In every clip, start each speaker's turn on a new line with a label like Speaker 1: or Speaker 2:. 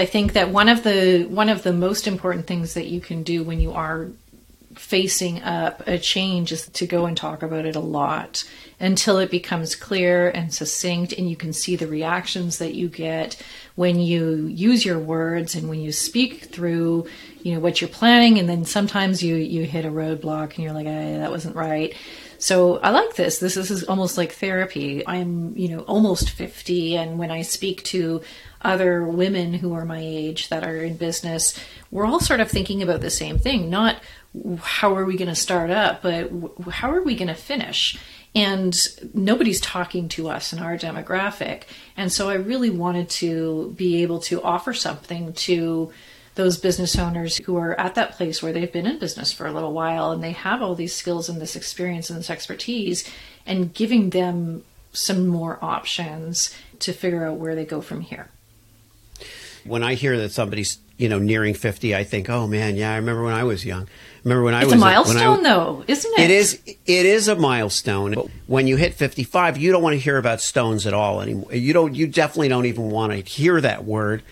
Speaker 1: I think that one of the one of the most important things that you can do when you are facing up a change is to go and talk about it a lot until it becomes clear and succinct and you can see the reactions that you get when you use your words and when you speak through you know what you're planning and then sometimes you you hit a roadblock and you're like hey, that wasn't right so I like this. This, this is almost like therapy. I'm, you know, almost 50 and when I speak to other women who are my age that are in business, we're all sort of thinking about the same thing. Not how are we going to start up, but how are we going to finish? And nobody's talking to us in our demographic. And so I really wanted to be able to offer something to those business owners who are at that place where they've been in business for a little while and they have all these skills and this experience and this expertise and giving them some more options to figure out where they go from here.
Speaker 2: When I hear that somebody's, you know, nearing 50, I think, "Oh man, yeah, I remember when I was young." Remember when I was
Speaker 1: it's
Speaker 2: was
Speaker 1: a milestone, though, isn't it?
Speaker 2: It is. It is a milestone. But when you hit fifty-five, you don't want to hear about stones at all anymore. You don't. You definitely don't even want to hear that word.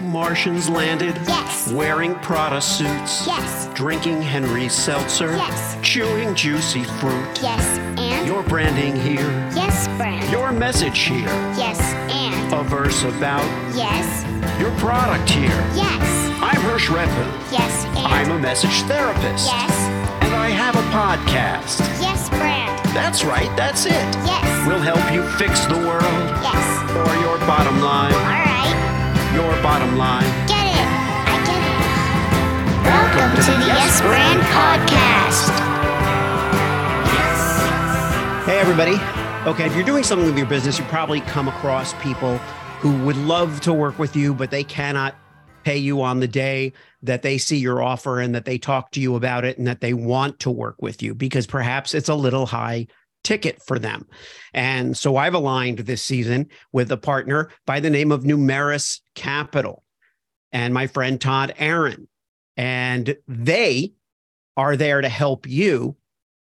Speaker 2: Martians landed.
Speaker 3: Yes.
Speaker 2: Wearing Prada suits.
Speaker 3: Yes.
Speaker 2: Drinking Henry Seltzer.
Speaker 3: Yes.
Speaker 2: Chewing juicy fruit.
Speaker 3: Yes, and
Speaker 2: Your branding here.
Speaker 3: yes, brand.
Speaker 2: Your message here.
Speaker 3: yes, and
Speaker 2: A verse about
Speaker 3: yes,
Speaker 2: your product here.
Speaker 3: yes,
Speaker 2: I'm Hirsch Redmond.
Speaker 3: yes, and
Speaker 2: I'm a message therapist.
Speaker 3: yes,
Speaker 2: And I have a podcast.
Speaker 3: yes, brand.
Speaker 2: That's right, that's it.
Speaker 3: Yes,
Speaker 2: We'll help you fix the world
Speaker 3: yes.
Speaker 2: or your bottom line.
Speaker 3: All right,
Speaker 2: Your bottom line.
Speaker 3: get it. I get it. Welcome to the Yes Brand Podcast. Yes.
Speaker 2: Hey, everybody. Okay, if you're doing something with your business, you probably come across people who would love to work with you, but they cannot pay you on the day that they see your offer and that they talk to you about it and that they want to work with you because perhaps it's a little high ticket for them. And so I've aligned this season with a partner by the name of Numerus Capital and my friend Todd Aaron. And they are there to help you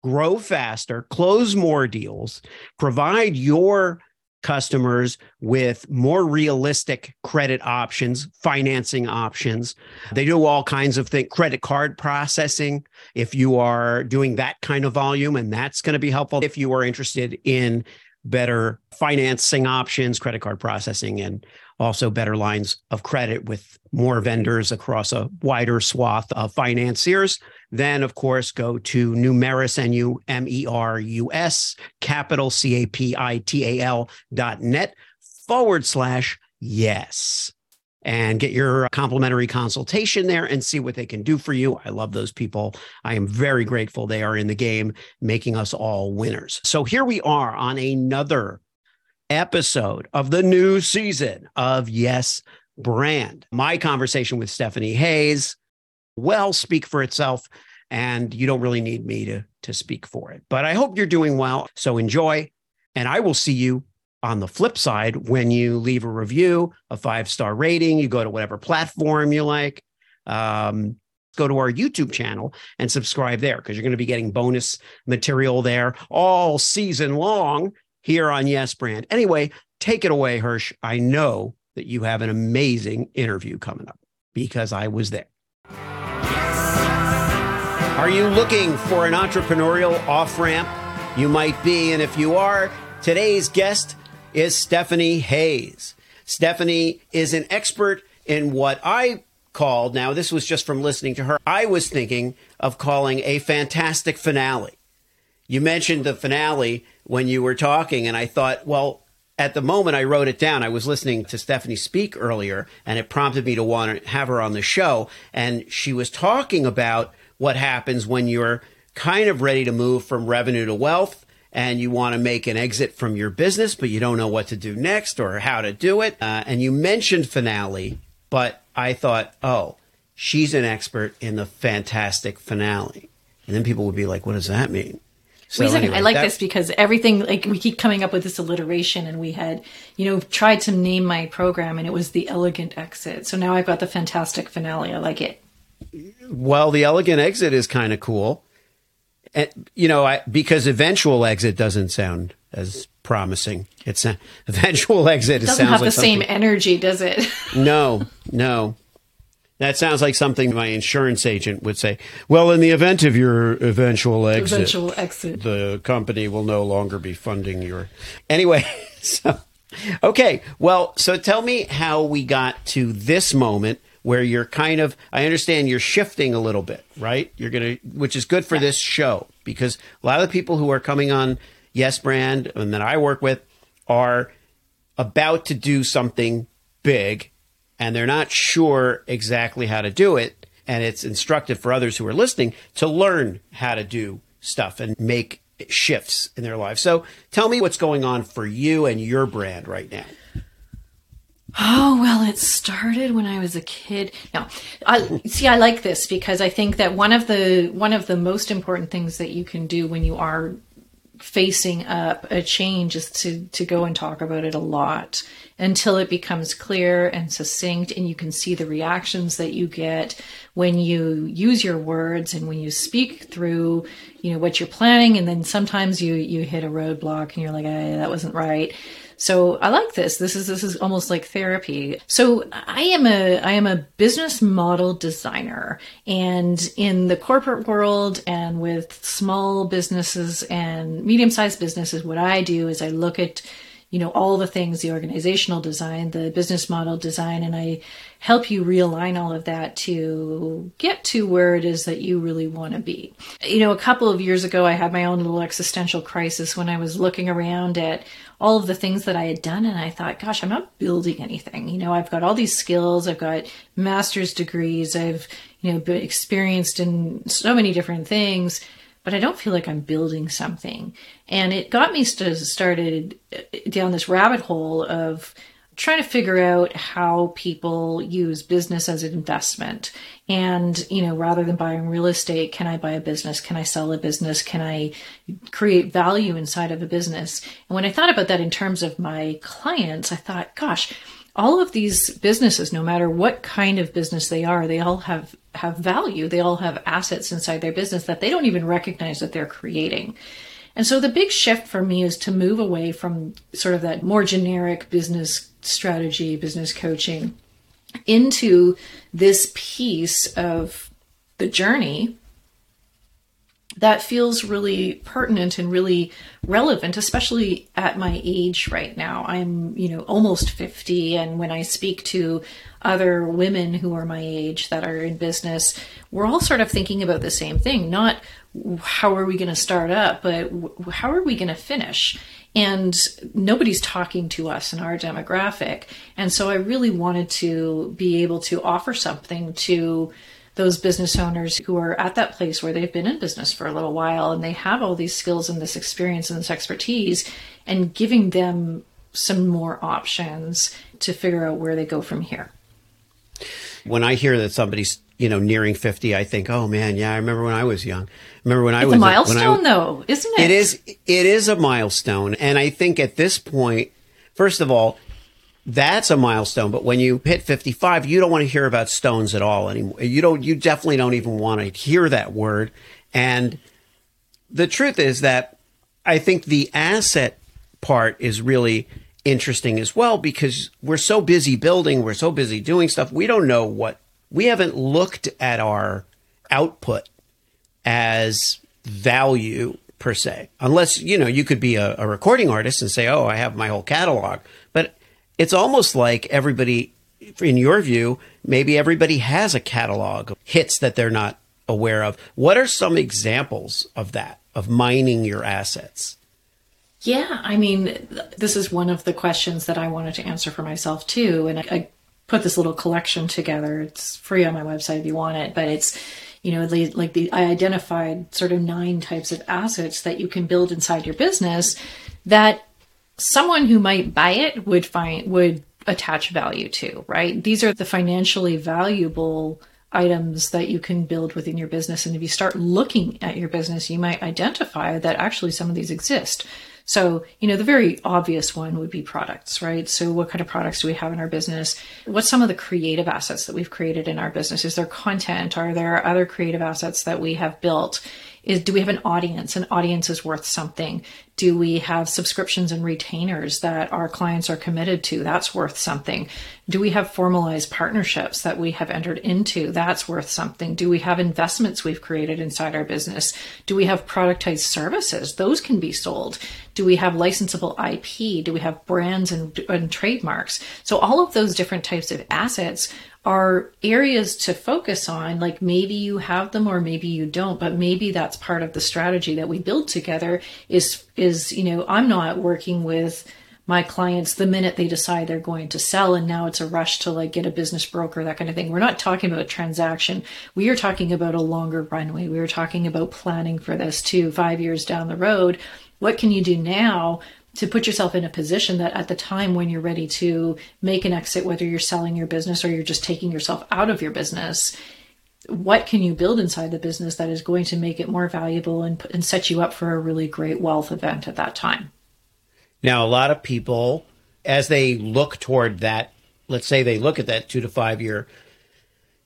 Speaker 2: grow faster, close more deals, provide your customers with more realistic credit options, financing options. They do all kinds of things, credit card processing, if you are doing that kind of volume, and that's going to be helpful if you are interested in better financing options, credit card processing, and also better lines of credit with more vendors across a wider swath of financiers. Then, of course, go to Numerus, N U M E R U S, capital C A P I T A L dot net forward slash yes. And get your complimentary consultation there and see what they can do for you. I love those people. I am very grateful they are in the game, making us all winners. So here we are on another episode of the new season of Yes Brand. My conversation with Stephanie Hayes well speak for itself and you don't really need me to to speak for it. But I hope you're doing well. So enjoy and I will see you on the flip side when you leave a review, a five-star rating, you go to whatever platform you like. Um, go to our YouTube channel and subscribe there because you're going to be getting bonus material there all season long here on Yes Brand. Anyway, take it away, Hirsch. I know that you have an amazing interview coming up because I was there. Are you looking for an entrepreneurial off ramp? You might be. And if you are, today's guest is Stephanie Hayes. Stephanie is an expert in what I called, now, this was just from listening to her, I was thinking of calling a fantastic finale. You mentioned the finale when you were talking, and I thought, well, at the moment I wrote it down, I was listening to Stephanie speak earlier, and it prompted me to want to have her on the show. And she was talking about what happens when you're kind of ready to move from revenue to wealth and you want to make an exit from your business, but you don't know what to do next or how to do it. Uh, and you mentioned finale, but I thought, oh, she's an expert in the fantastic finale. And then people would be like, what does that mean? So
Speaker 1: Wait a second.
Speaker 2: anyway,
Speaker 1: I like
Speaker 2: that-
Speaker 1: this because everything, like, we keep coming up with this alliteration, and we had, you know, tried to name my program, and it was the elegant exit. So now I've got the fantastic finale. I like it.
Speaker 2: Well, the elegant exit is kind of cool. And, you know, I, because eventual exit doesn't sound as promising. It's uh, an eventual exit. It
Speaker 1: doesn't
Speaker 2: sounds
Speaker 1: have
Speaker 2: like
Speaker 1: the same energy, does it?
Speaker 2: No, no. That sounds like something my insurance agent would say. Well, in the event of your eventual exit,
Speaker 1: Eventual exit.
Speaker 2: the company will no longer be funding your. Anyway, so okay. Well, so tell me how we got to this moment where you're kind of. I understand you're shifting a little bit, right? You're gonna, which is good for this show because a lot of the people who are coming on Yes Brand and that I work with are about to do something big and they're not sure exactly how to do it. And it's instructive for others who are listening to learn how to do stuff and make shifts in their lives. So tell me what's going on for you and your brand right now.
Speaker 1: Oh well, it started when I was a kid. No, I see. I like this because I think that one of the one of the most important things that you can do when you are facing up a change is to to go and talk about it a lot until it becomes clear and succinct and you can see the reactions that you get when you use your words and when you speak through you know what you're planning and then sometimes you you hit a roadblock and you're like hey, that wasn't right so I like this. This is this is almost like therapy. So I am a I am a business model designer and in the corporate world and with small businesses and medium-sized businesses what I do is I look at you know all the things the organizational design the business model design and i help you realign all of that to get to where it is that you really want to be. You know a couple of years ago i had my own little existential crisis when i was looking around at all of the things that i had done and i thought gosh i'm not building anything. You know i've got all these skills i've got master's degrees i've you know been experienced in so many different things but I don't feel like I'm building something. And it got me st- started uh, down this rabbit hole of trying to figure out how people use business as an investment. And, you know, rather than buying real estate, can I buy a business? Can I sell a business? Can I create value inside of a business? And when I thought about that in terms of my clients, I thought, gosh, all of these businesses, no matter what kind of business they are, they all have have value. They all have assets inside their business that they don't even recognize that they're creating. And so the big shift for me is to move away from sort of that more generic business strategy, business coaching into this piece of the journey that feels really pertinent and really relevant, especially at my age right now. I'm, you know, almost 50. And when I speak to other women who are my age that are in business, we're all sort of thinking about the same thing. Not how are we going to start up, but how are we going to finish? And nobody's talking to us in our demographic. And so I really wanted to be able to offer something to those business owners who are at that place where they've been in business for a little while and they have all these skills and this experience and this expertise and giving them some more options to figure out where they go from here.
Speaker 2: When I hear that somebody's you know nearing fifty, I think, oh man, yeah, I remember when I was young. I remember when I
Speaker 1: It's
Speaker 2: was
Speaker 1: a
Speaker 2: when I-
Speaker 1: milestone though, isn't it?
Speaker 2: It is it is a milestone, and I think at this point, first of all, that's a milestone. But when you hit fifty five, you don't want to hear about stones at all anymore. You don't. You definitely don't even want to hear that word. And the truth is that I think the asset part is really interesting as well because we're so busy building, we're so busy doing stuff. We don't know what we haven't looked at our output as value per se, unless you know you could be a, a recording artist and say, "Oh, I have my whole catalog," it's almost like everybody, in your view, maybe everybody has a catalog of hits that they're not aware of. What are some examples of that, of mining your assets?
Speaker 1: Yeah, I mean, this is one of the questions that I wanted to answer for myself too. And I, I put this little collection together. It's free on my website if you want it, but it's, you know, like the, I identified sort of nine types of assets that you can build inside your business that someone who might buy it would find, would attach value to, right? These are the financially valuable items that you can build within your business. And if you start looking at your business, you might identify that actually some of these exist. So, you know, the very obvious one would be products, right? So, what kind of products do we have in our business? What's some of the creative assets that we've created in our business? Is there content? Are there other creative assets that we have built? is do we have an audience? An audience is worth something. Do we have subscriptions and retainers that our clients are committed to? That's worth something. Do we have formalized partnerships that we have entered into? That's worth something. Do we have investments we've created inside our business? Do we have productized services? Those can be sold. Do we have licensable IP? Do we have brands and, and trademarks? So all of those different types of assets are areas to focus on. Like maybe you have them or maybe you don't, but maybe that's part of the strategy that we build together is, is, you know, I'm not working with my clients the minute they decide they're going to sell and now it's a rush to like get a business broker that kind of thing. We're not talking about a transaction. We are talking about a longer runway. We are talking about planning for this too five years down the road. What can you do now to put yourself in a position that at the time when you're ready to make an exit, whether you're selling your business or you're just taking yourself out of your business, what can you build inside the business that is going to make it more valuable and, and set you up for a really great wealth event at that time?
Speaker 2: Now, a lot of people, as they look toward that, let's say they look at that two to five year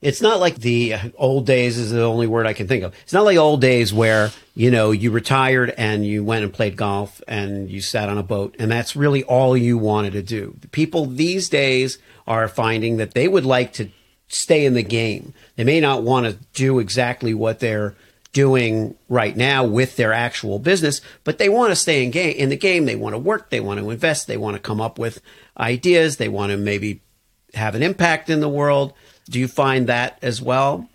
Speaker 2: it's not like the old days is the only word I can think of. It's not like old days where, you know, you retired and you went and played golf and you sat on a boat and that's really all you wanted to do. People these days are finding that they would like to stay in the game. They may not want to do exactly what they're doing right now with their actual business, but they want to stay in game in the game. They want to work, they want to invest, they want to come up with ideas, they want to maybe have an impact in the world. Do you find that as well?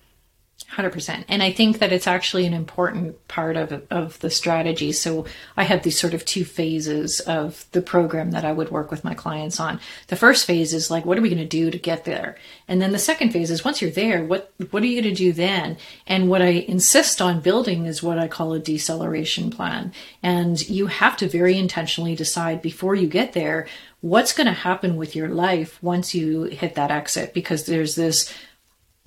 Speaker 1: 100%. And I think that it's actually an important part of, of the strategy. So I have these sort of two phases of the program that I would work with my clients on. The first phase is like, what are we going to do to get there? And then the second phase is once you're there, what, what are you going to do then? And what I insist on building is what I call a deceleration plan. And you have to very intentionally decide before you get there, what's going to happen with your life once you hit that exit because there's this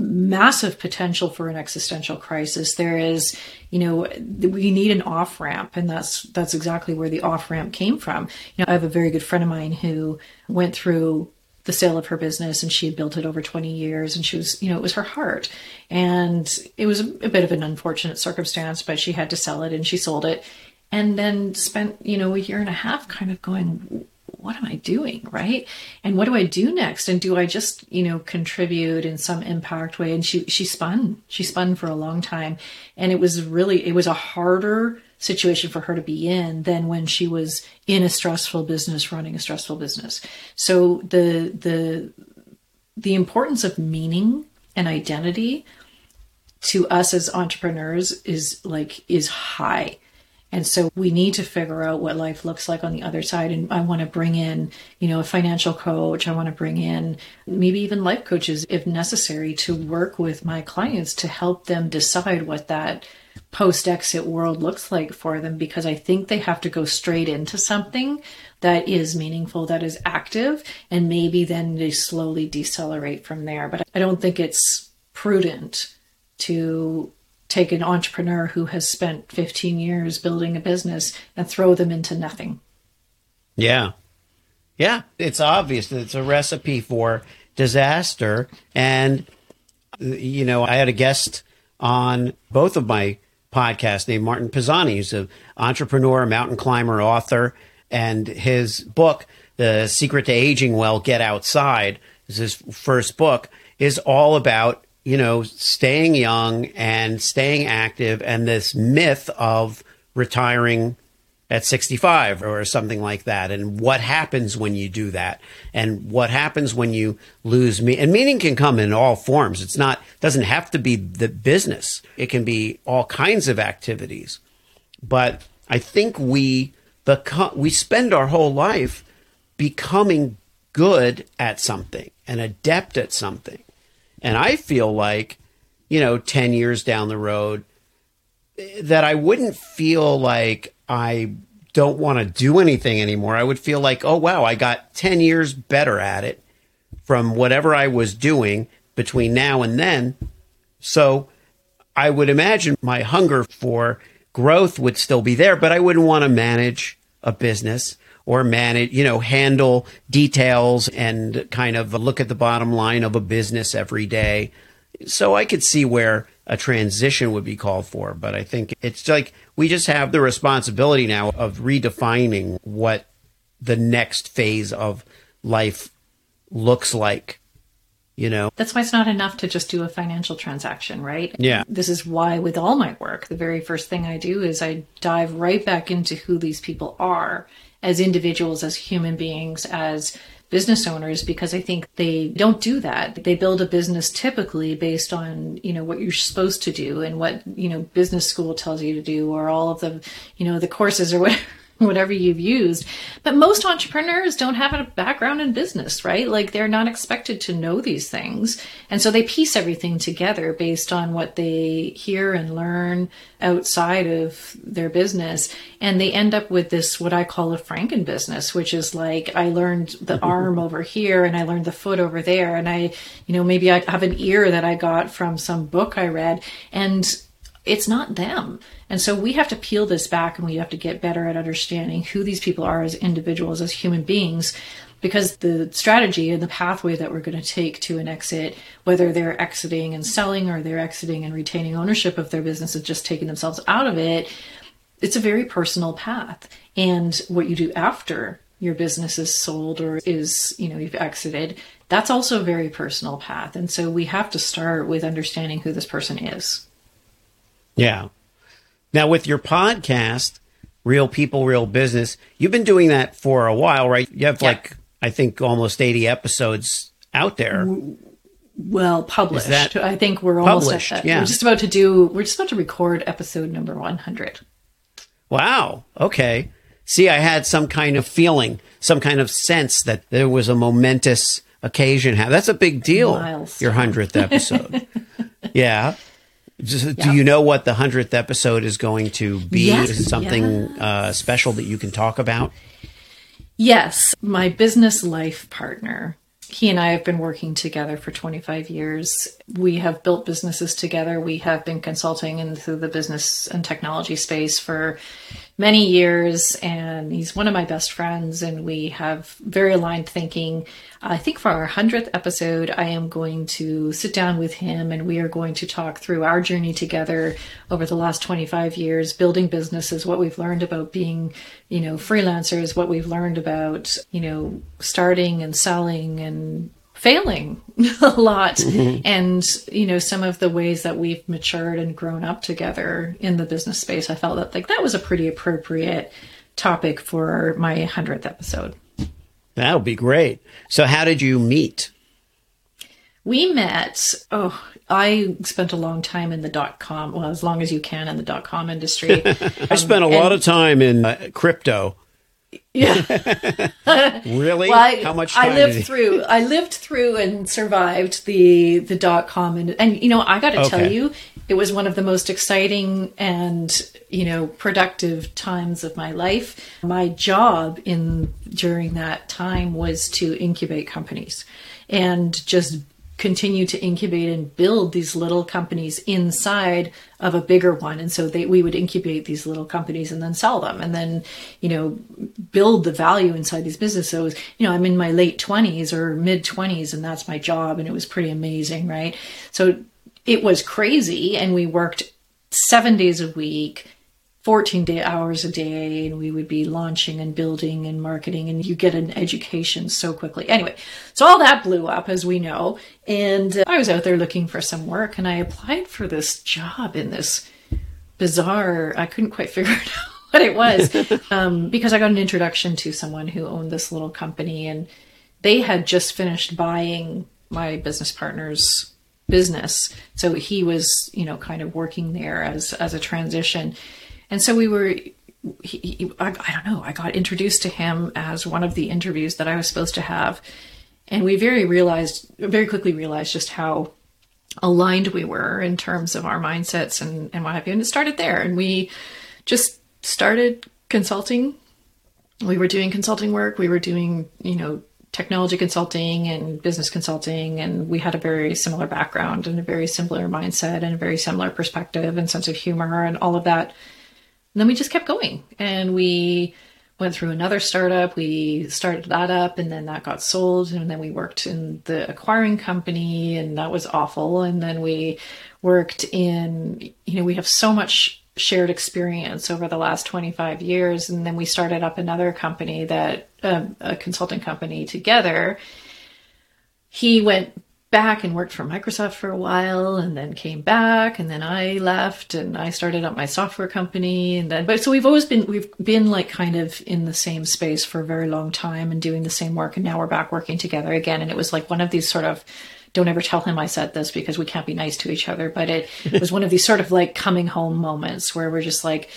Speaker 1: massive potential for an existential crisis. There is you know we need an off ramp and that's that's exactly where the off ramp came from. You know i have a very good friend of mine who went through the sale of her business and she had built it over 20 years and she was you know it was her heart. And it was a, a bit of an unfortunate circumstance but she had to sell it and she sold it and then spent you know a year and a half kind of going what am I doing? Right. And what do I do next? And do I just, you know, contribute in some impact way? And she, she spun, she spun for a long time. And it was really, it was a harder situation for her to be in than when she was in a stressful business, running a stressful business. So the, the, the importance of meaning and identity to us as entrepreneurs is like, is high and so we need to figure out what life looks like on the other side. And I want to bring in, you know, a financial coach. I want to bring in maybe even life coaches if necessary to work with my clients to help them decide what that post exit world looks like for them because I think they have to go straight into something that is meaningful, that is active, and maybe then they slowly decelerate from there. But I don't think it's prudent to take an entrepreneur who has spent 15 years building a business and throw them into nothing.
Speaker 2: Yeah. Yeah. It's obvious that it's a recipe for disaster. And, you know, I had a guest on both of my podcasts named Martin Pisani, who's an entrepreneur, mountain climber, author. And his book, The Secret to Aging Well, Get Outside, is his first book, is all about you know, staying young and staying active and this myth of retiring at 65 or something like that. And what happens when you do that? And what happens when you lose me? And meaning can come in all forms. It's not doesn't have to be the business. It can be all kinds of activities. But i think we become we spend our whole life becoming good at something and adept at something and I feel like, you know, 10 years down the road, that I wouldn't feel like I don't want to do anything anymore. I would feel like, oh, wow, I got 10 years better at it from whatever I was doing between now and then. So I would imagine my hunger for growth would still be there, but I wouldn't want to manage a business or manage, you know, handle details and kind of look at the bottom line of a business every day. So I could see where a transition would be called for. But I think it's like we just have the responsibility now of redefining what the next phase of life looks like. You know,
Speaker 1: That's why it's not enough to just do a financial transaction, right?
Speaker 2: Yeah.
Speaker 1: This is why, with all my work, the very first thing I do is I dive right back into who these people are as individuals, as human beings, as business owners, because I think they don't do that. They build a business typically based on, you know, what you're supposed to do and what, you know, business school tells you to do or all of the, you know, the courses or whatever whatever you've used. But most entrepreneurs don't have a background in business, right? Like they're not expected to know these things. And so they piece everything together based on what they hear and learn outside of their business. And they end up with this, what I call a Franken business, which is like, I learned the arm over here and I learned the foot over there. And I, you know, maybe I have an ear that I got from some book I read. And it's not them. And so we have to peel this back and we have to get better at understanding who these people are as individuals, as human beings, because the strategy and the pathway that we're going to take to an exit, whether they're exiting and selling or they're exiting and retaining ownership of their business and just taking themselves out of it, it's a very personal path. And what you do after your business is sold or is, you know, you've exited, that's also a very personal path. And so we have to start with understanding who this person is.
Speaker 2: Yeah. Now, with your podcast, Real People, Real Business, you've been doing that for a while, right? You have
Speaker 1: Yeah.
Speaker 2: like, I think, almost 80 episodes out there.
Speaker 1: Well, published.
Speaker 2: that
Speaker 1: I think we're almost at that.
Speaker 2: Yeah.
Speaker 1: We're just about to do. We're just about to record episode number one hundred.
Speaker 2: Wow. Okay. See, I had some kind of feeling, some kind of sense that there was a momentous occasion. That's a big deal.
Speaker 1: Milestone.
Speaker 2: Your 100th episode. yeah. Just,
Speaker 1: Yeah.
Speaker 2: Do you know what the 100th episode is going to be?
Speaker 1: Yes,
Speaker 2: Is it something uh, special that you can talk about?
Speaker 1: Yes, my business life partner. He and I have been working together for 25 years. We have built businesses together. We have been consulting into the business and technology space for many years, and he's one of my best friends, and we have very aligned thinking. I think for our 100th episode, I am going to sit down with him and we are going to talk through our journey together over the last 25 years, building businesses, what we've learned about being, you know, freelancers, what we've learned about, you know, starting and selling and failing a lot and you know some of the ways that we've matured and grown up together in the business space i felt that like that was a pretty appropriate topic for my 100th episode
Speaker 2: that would be great. So, how did you meet?
Speaker 1: we met oh i spent a long time in the dot com well as long as you can in the dot com industry
Speaker 2: I spent a lot of time in uh, crypto.
Speaker 1: Yeah
Speaker 2: Really?
Speaker 1: Well, I,
Speaker 2: How much
Speaker 1: I lived
Speaker 2: did
Speaker 1: through. I lived through and survived the the dot com and and you know I got to tell you, it was one of the most exciting and you know productive times of my life. My job in during that time was to incubate companies and just continue to incubate and build these little companies inside of a bigger one. And so they we would incubate these little companies and then sell them and then you know build the value inside these businesses. So was, you know i'm in my late 20s or mid 20s and that's my job and it was pretty amazing right? So it was crazy and we worked 7 days a week 14 day hours a day and we would be launching and building and marketing and you get an education so quickly. Anyway so all that blew up as we know and uh, i was out there looking for some work and i applied for this job in this bizarre i couldn't quite figure it out what it was um, because i got an introduction to someone who owned this little company and they had just finished buying my business partner's business. So he was you know kind of working there as as a transition and so we were he, he, I, I don't know i got introduced to him as one of the interviews that i was supposed to have. And we very realized very quickly realized just how aligned we were in terms of our mindsets and, and what have you. And it started there. And we just started consulting. We were doing consulting work. We were doing you know technology consulting and business consulting. And we had a very similar background and a very similar mindset and a very similar perspective and sense of humor and all of that and then we just kept going and we went through another startup. We started that up and then that got sold. And then we worked in the acquiring company and that was awful. And then we worked in, you know, we have so much shared experience over the last 25 years. And then we started up another company that, um, a consulting company together. He went back and worked for Microsoft for a while and then came back and then I left and I started up my software company and then but so we've always been we've been like kind of in the same space for a very long time and doing the same work and now we're back working together again and it was like one of these sort of don't ever tell him I said this because we can't be nice to each other but it was one of these sort of like coming home moments where we're just like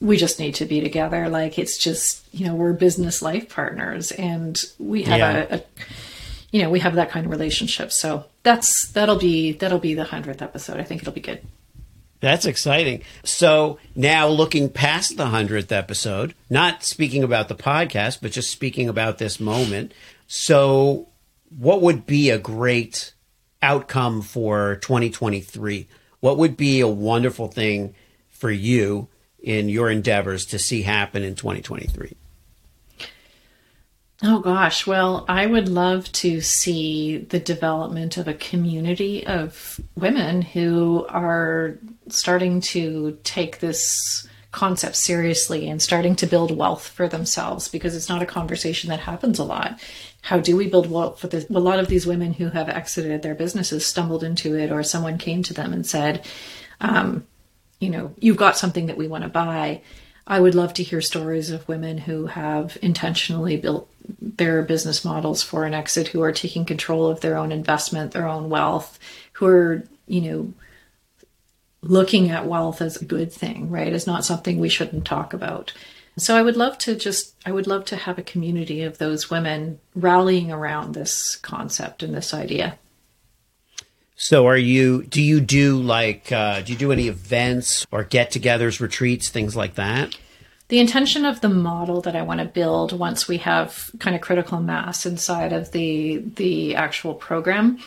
Speaker 1: we just need to be together like it's just you know we're business life partners and we have
Speaker 2: Yeah.
Speaker 1: a, a you know we have that kind of relationship so that's that'll be that'll be the 100th episode i think it'll be good
Speaker 2: That's exciting. So now looking past the 100th episode, not speaking about the podcast, but just speaking about this moment. So, what would be a great outcome for 2023? What would be a wonderful thing for you in your endeavors to see happen in 2023?
Speaker 1: Oh gosh well i would love to see the development of a community of women who are starting to take this concept seriously and starting to build wealth for themselves because it's not a conversation that happens a lot how do we build wealth for this a lot of these women who have exited their businesses stumbled into it or someone came to them and said um, you know, you've got something that we want to buy. I would love to hear stories of women who have intentionally built their business models for an exit, who are taking control of their own investment, their own wealth, who are, you know, looking at wealth as a good thing, right? As not something we shouldn't talk about. So I would love to just, I would love to have a community of those women rallying around this concept and this idea.
Speaker 2: So, are you, do you do like, uh, do you do any events or get togethers, retreats, things like that?
Speaker 1: the intention of the model that I want to build once we have kind of critical mass inside of the the actual program,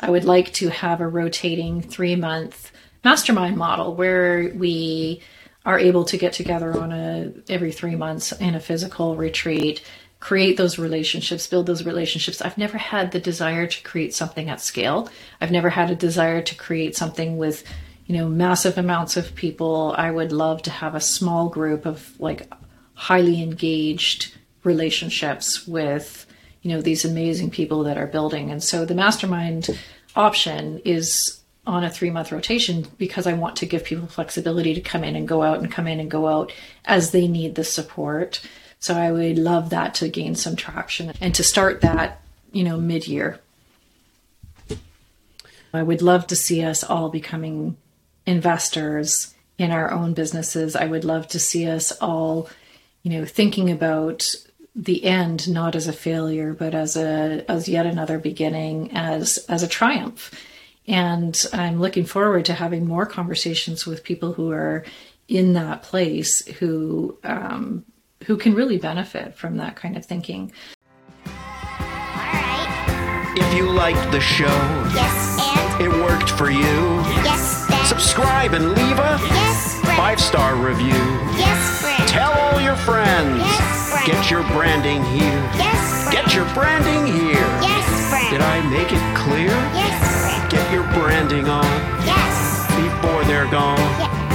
Speaker 1: I would like to have a rotating three month mastermind model where we are able to get together on a every three months in a physical retreat create those relationships build those relationships. I've never had the desire to create something at scale. I've never had a desire to create something with you know massive amounts of people. I would love to have a small group of like highly engaged relationships with you know these amazing people that are building. And so the mastermind option is on a three month rotation because i want to give people flexibility to come in and go out and come in and go out as they need the support so i would love that to gain some traction and to start that you know mid-year i would love to see us all becoming investors in our own businesses. I would love to see us all, you know, thinking about the end not as a failure, but as a as yet another beginning, as as a triumph. And I'm looking forward to having more conversations with people who are in that place who um, who can really benefit from that kind of thinking.
Speaker 3: Alright.
Speaker 2: If you liked the show,
Speaker 3: Yes, and
Speaker 2: it worked for you,
Speaker 3: yes, then.
Speaker 2: subscribe and leave a
Speaker 3: Yes,
Speaker 2: five star review.
Speaker 3: Yes, friend.
Speaker 2: Tell all your friends.
Speaker 3: Yes, friend.
Speaker 2: Get your branding here.
Speaker 3: Yes, friend.
Speaker 2: Get your branding here.
Speaker 3: Yes, friend.
Speaker 2: Did I make it clear?
Speaker 3: Yes, friend.
Speaker 2: Get your branding on
Speaker 3: Yes.
Speaker 2: before they're gone.
Speaker 3: Yeah.